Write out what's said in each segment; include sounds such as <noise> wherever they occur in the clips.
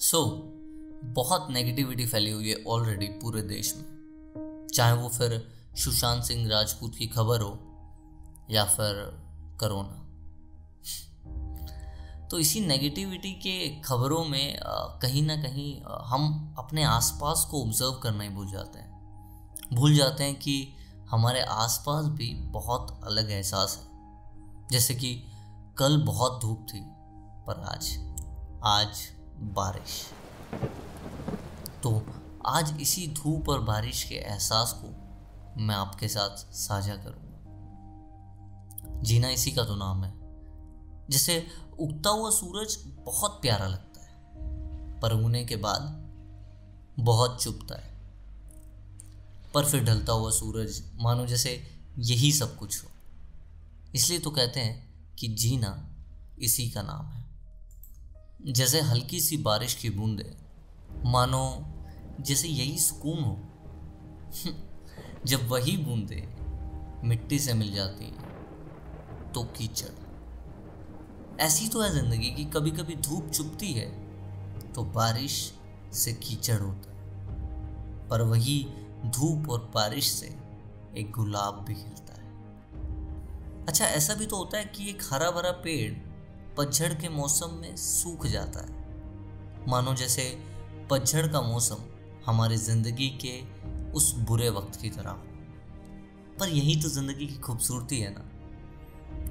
सो so, बहुत negativity फैली हुई है ऑलरेडी पूरे देश में। चाहे वो फिर सुशांत सिंह राजपूत की खबर हो या फिर करोना। तो इसी नेगेटिविटी के खबरों में कहीं ना कहीं हम अपने आसपास को ऑब्ज़र्व करना ही भूल जाते हैं। भूल जाते हैं कि हमारे आसपास भी बहुत अलग एहसास है। जैसे कि कल बहुत धूप थी पर आज आज बारिश। तो आज इसी धूप और बारिश के एहसास को मैं आपके साथ साझा करूँगा। जीना इसी का तो नाम है, जैसे उगता हुआ सूरज बहुत प्यारा लगता है, पर उगने के बाद बहुत चुपता है। पर फिर ढलता हुआ सूरज, मानो जैसे यही सब कुछ हो। इसलिए तो कहते हैं कि जीना इसी का नाम है। जैसे हल्की सी बारिश की बूंदें। मानो जैसे यही सुकून हो। <laughs> जब वही बूंदें मिट्टी से मिल जाती हैं तो कीचड़। ऐसी तो है ज़िंदगी कि कभी कभी धूप चुपती है तो बारिश से कीचड़ होता है। पर वही धूप और बारिश से एक गुलाब भी खिलता है। अच्छा ऐसा भी तो होता है कि एक हरा भरा पेड़ पतझड़ के मौसम में सूख जाता है। मानो जैसे पतझड़ का मौसम हमारी ज़िंदगी के उस बुरे वक्त की तरह पर यही तो ज़िंदगी की खूबसूरती है ना,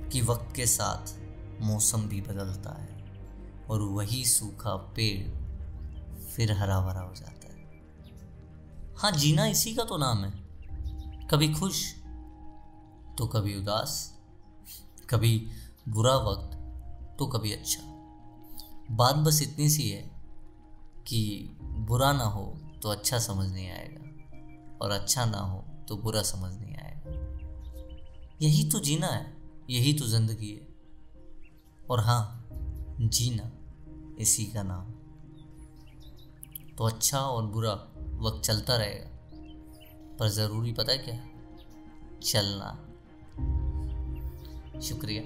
कि वक्त के साथ मौसम भी बदलता है और वही सूखा पेड़ फिर हरा भरा हो जाता है। हाँ जीना इसी का तो नाम है। कभी खुश तो कभी उदास, कभी बुरा वक्त तो कभी अच्छा। बात बस इतनी सी है कि बुरा ना हो तो अच्छा समझ नहीं आएगा और अच्छा ना हो तो बुरा समझ नहीं आएगा। यही तो जीना है, यही तो ज़िंदगी है। और हाँ जीना इसी का नाम। तो अच्छा और बुरा वक्त चलता रहेगा, पर ज़रूरी पता है क्या? चलना। शुक्रिया।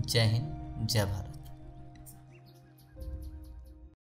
जय हिंद। जय भारत।